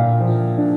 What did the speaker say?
Música